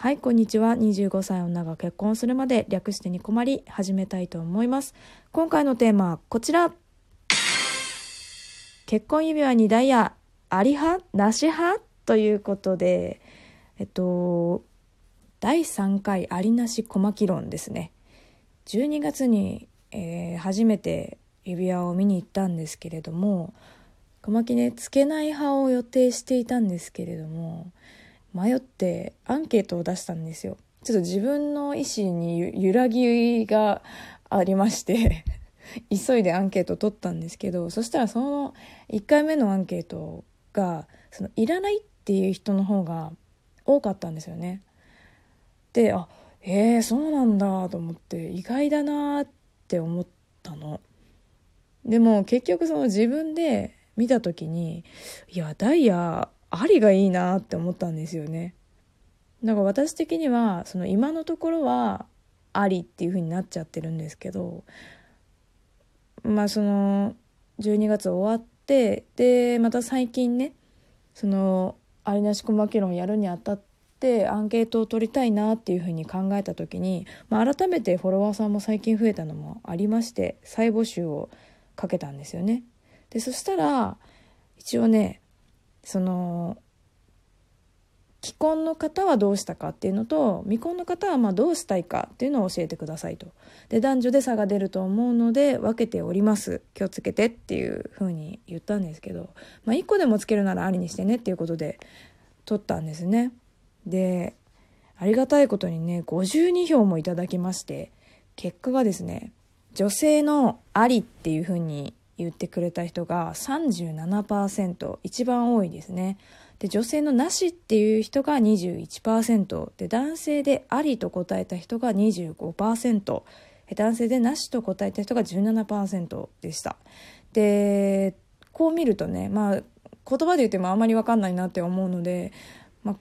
はい、こんにちは。25歳女が結婚するまで略してに困り始めたいと思います。今回のテーマはこちら。結婚指輪にダイヤ、あり派？なし派？ということで、えっと、第3回ありなし小牧論ですね。12月に、えー初めて指輪を見に行ったんですけれども、小牧ね、つけない派を予定していたんですけれども、迷ってアンケートを出したんですよ。ちょっと自分の意思に揺らぎがありまして 急いでアンケートを取ったんですけどそしたらその1回目のアンケートがそのいらないっていう人の方が多かったんですよね。であへえー、そうなんだと思って意外だなって思ったの。でも結局その自分で見た時にいやダイヤありがいいなって思ったんですよね。だから私的にはその今のところはありっていう風になっちゃってるんですけどまあその12月終わってでまた最近ねそのありなし小牧論やるにあたってアンケートを取りたいなっていうふうに考えた時に、まあ、改めてフォロワーさんも最近増えたのもありまして再募集をかけたんですよね。でそしたら一応ねその既婚の方はどうしたかっていうのと未婚の方はまどうしたいかっていうのを教えてくださいと。で男女で差が出ると思うので分けております。気をつけてっていうふうに言ったんですけど、まあ、1個でもつけるならありにしてねっていうことで取ったんですね。でありがたいことにね52票もいただきまして結果がですね女性のありっていうふうに言ってくれた人が37%一番多いですね。で女性のなしっていう人が21%で男性でありと答えた人が25%男性でなしと答えた人が17%でした。でこう見るとねまあ言葉で言ってもあまり分かんないなって思うので、まあ、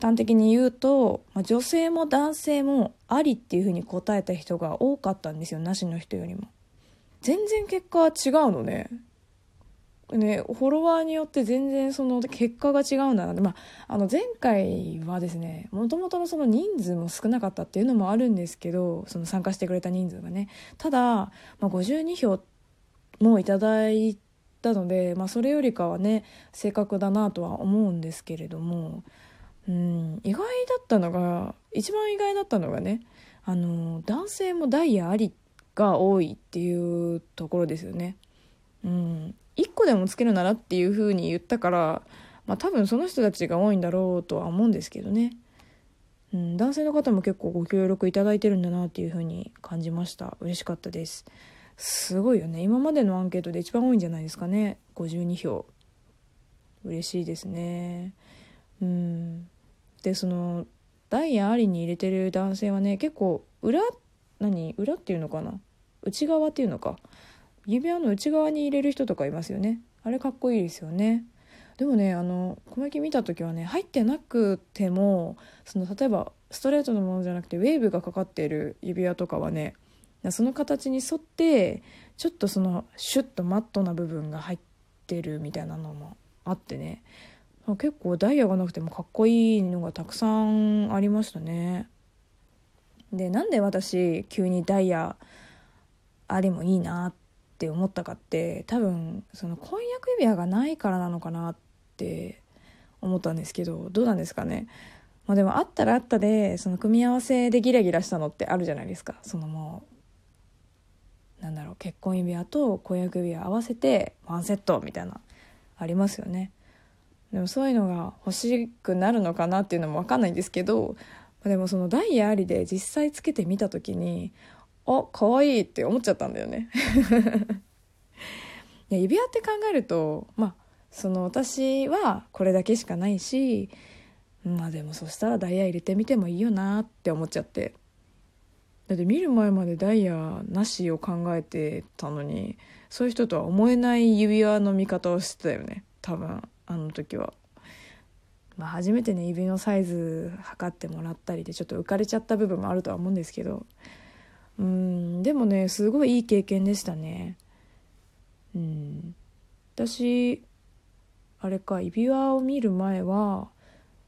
端的に言うと、まあ、女性も男性もありっていうふうに答えた人が多かったんですよなしの人よりも。全然結果は違うのね。ね、フォロワーによって全然その結果が違うんだなって、まあ、あの前回はですねもともとのその人数も少なかったっていうのもあるんですけどその参加してくれた人数がね。ただ、まあ、52票もいただいたので、まあ、それよりかはね正確だなとは思うんですけれども、うん、意外だったのが一番意外だったのがねあの男性もダイヤありっが多いっていうところですよね。うん。1個でもつけるならっていう風に言ったから、まあ、多分その人たちが多いんだろうとは思うんですけどね、うん、男性の方も結構ご協力いただいてるんだなっていう風に感じました。嬉しかったです。すごいよね。今までのアンケートで一番多いんじゃないですかね。52票。嬉しいですね。うん。でそのダイヤありに入れてる男性はね結構裏何？裏っていうのかな？内側っていうのか。指輪の内側に入れる人とかいますよね。あれかっこいいですよね。でもねあの小牧見た時はね入ってなくてもその例えばストレートのものじゃなくてウェーブがかかっている指輪とかはねその形に沿ってちょっとそのシュッとマットな部分が入ってるみたいなのもあってね。結構ダイヤがなくてもかっこいいのがたくさんありましたね。でなんで私急にダイヤあれもいいなって思ったかって多分その婚約指輪がないからなのかなって思ったんですけどどうなんですかね。まあでもあったらあったでその組み合わせでギラギラしたのってあるじゃないですか。そのもうなんだろう結婚指輪と婚約指輪合わせてワンセットみたいなありますよね。でもそういうのが欲しくなるのかなっていうのも分かんないんですけどでもそのダイヤありで実際つけてみた時にあ可愛いって思っちゃったんだよね。いや指輪って考えるとまあその私はこれだけしかないしまあでもそしたらダイヤ入れてみてもいいよなって思っちゃって。だって見る前までダイヤなしを考えてたのにそういう人とは思えない指輪の見方をしてたよね。多分あの時は。まあ、初めてね指のサイズ測ってもらったりでちょっと浮かれちゃった部分もあるとは思うんですけど。うん。でもねすごいいい経験でしたね。うん。私あれか指輪を見る前は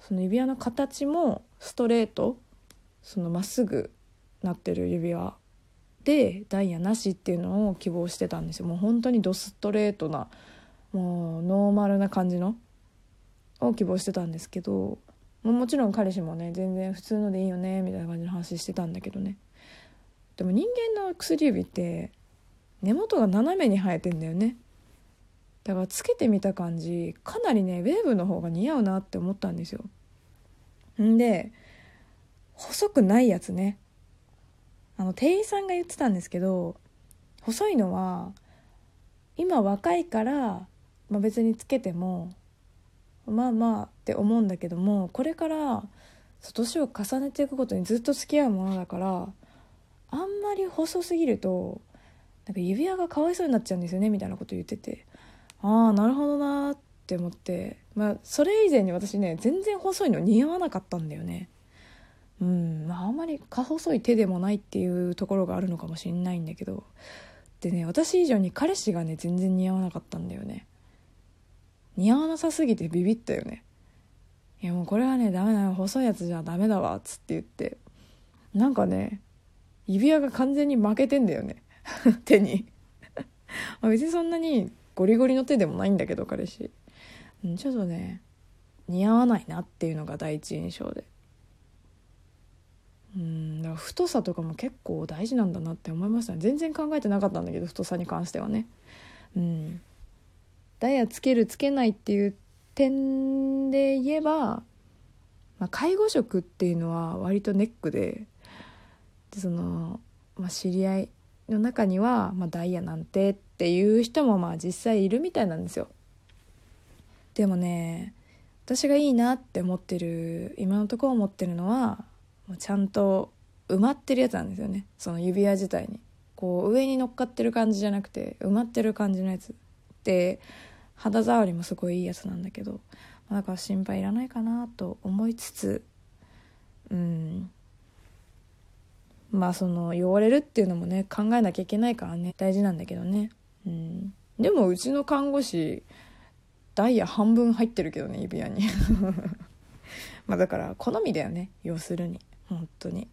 その指輪の形もストレートそのまっすぐなってる指輪でダイヤなしっていうのを希望してたんですよ。もう本当にドストレートなもうノーマルな感じのを希望してたんですけどもちろん彼氏もね全然普通のでいいよねみたいな感じの話してたんだけどね。でも人間の薬指って根元が斜めに生えてんだよね。だからつけてみた感じかなりねウェーブの方が似合うなって思ったんですよ。んで細くないやつね。あの店員さんが言ってたんですけど細いのは今若いから、まあ、別につけてもまあまあって思うんだけどもこれから年を重ねていくことにずっと付き合うものだからあんまり細すぎるとなんか指輪がかわいそうになっちゃうんですよねみたいなこと言ってて。ああなるほどなって思って。まあそれ以前に私ね全然細いの似合わなかったんだよね。うんまああんまり過細い手でもないっていうところがあるのかもしれないんだけど。でね私以上に彼氏がね全然似合わなかったんだよね。似合わなさすぎてビビったよね。いやもうこれはねダメだよ。細いやつじゃダメだわっつって言って。なんかね指輪が完全に負けてんだよね。手に。別にそんなにゴリゴリの手でもないんだけど彼氏。ちょっとね似合わないなっていうのが第一印象で。うんだから太さとかも結構大事なんだなって思いましたね。全然考えてなかったんだけど太さに関してはね。うん。ダイヤつけるつけないっていう点で言えば、まあ、介護職っていうのは割とネックででその、まあ、知り合いの中には、まあ、ダイヤなんてっていう人もまあ実際いるみたいなんですよ。でもね私がいいなって思ってる今のところ思ってるのはちゃんと埋まってるやつなんですよね。その指輪自体に。こう上に乗っかってる感じじゃなくて埋まってる感じのやつ。で肌触りもすごいいいやつなんだけどだから心配いらないかなと思いつつうん。まあその汚れるっていうのもね考えなきゃいけないからね。大事なんだけどね。うん。でもうちの看護師ダイヤ半分入ってるけどね指輪に。まあだから好みだよね。要するに。本当に。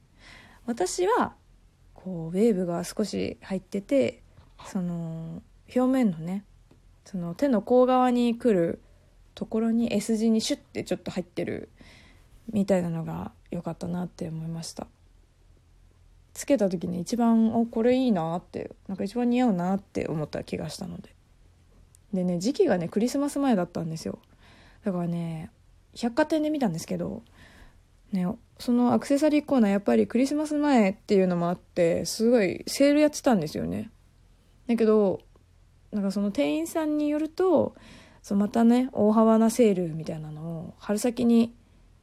私はこうウェーブが少し入っててその表面のねその手の甲側に来るところに S 字にシュッてちょっと入ってるみたいなのが良かったなって思いました。つけた時に一番おこれいいなってなんか一番似合うなって思った気がしたので。でね時期がねクリスマス前だったんですよ。だからね百貨店で見たんですけどねそのアクセサリーコーナーやっぱりクリスマス前っていうのもあってすごいセールやってたんですよね。だけどなんかその店員さんによるとそまたね大幅なセールみたいなのを春先に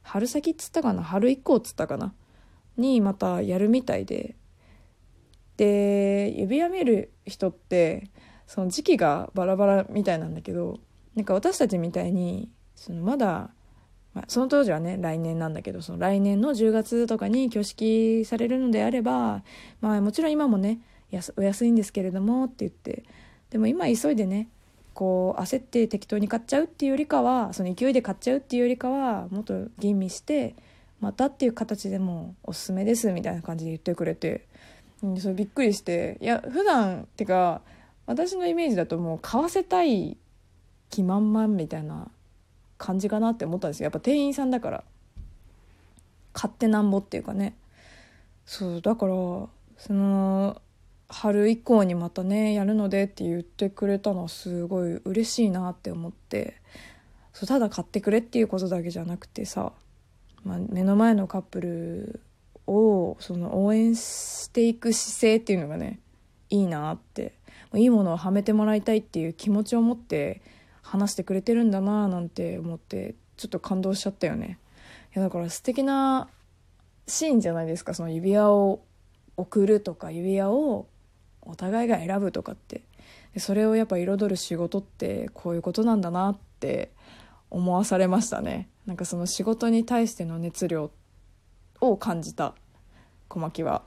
春先っつったかな？春以降っつったかな？にまたやるみたいで。で指輪見る人ってその時期がバラバラみたいなんだけどなんか私たちみたいにそのまだ、ま、その当時はね来年なんだけどその来年の10月とかに挙式されるのであれば、まあ、もちろん今もねお安いんですけれどもって言って。でも今急いでねこう焦って適当に買っちゃうっていうよりかはその勢いで買っちゃうっていうよりかはもっと吟味してまたっていう形でもおすすめですみたいな感じで言ってくれて、うん、それびっくりしていや普段ってか私のイメージだともう買わせたい気満々みたいな感じかなって思ったんですよ。やっぱ店員さんだから。買ってなんぼっていうかね。そうだからその春以降にまたねやるのでって言ってくれたのはすごい嬉しいなって思って。そうただ買ってくれっていうことだけじゃなくてさ、まあ、目の前のカップルをその応援していく姿勢っていうのがねいいなっていいものをはめてもらいたいっていう気持ちを持って話してくれてるんだななんて思ってちょっと感動しちゃったよね。いやだから素敵なシーンじゃないですかその指輪を送るとか指輪をお互いが選ぶとかって。それをやっぱ彩る仕事ってこういうことなんだなって思わされましたね。なんかその仕事に対しての熱量を感じた小牧は。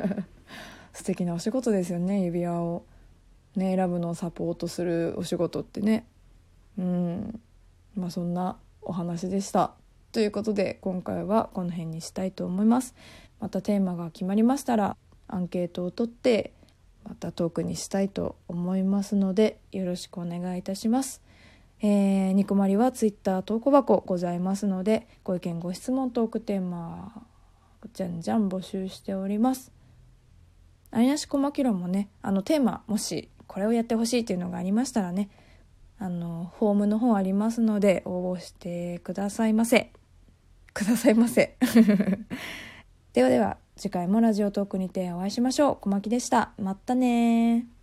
素敵なお仕事ですよね指輪をね選ぶのをサポートするお仕事ってね。うん。まあそんなお話でした。ということで今回はこの辺にしたいと思います。またテーマが決まりましたらアンケートを取ってまたトークにしたいと思いますのでよろしくお願いいたします。えー、ニコマリはツイッター投稿箱ございますのでご意見ご質問トークテーマじゃんじゃん募集しております。ありなしこまきろもねあのテーマもしこれをやってほしいっていうのがありましたらねあのフォームの方ありますので応募してくださいませ。くださいませ。ではでは次回もラジオトークにてお会いしましょう。小牧でした。またね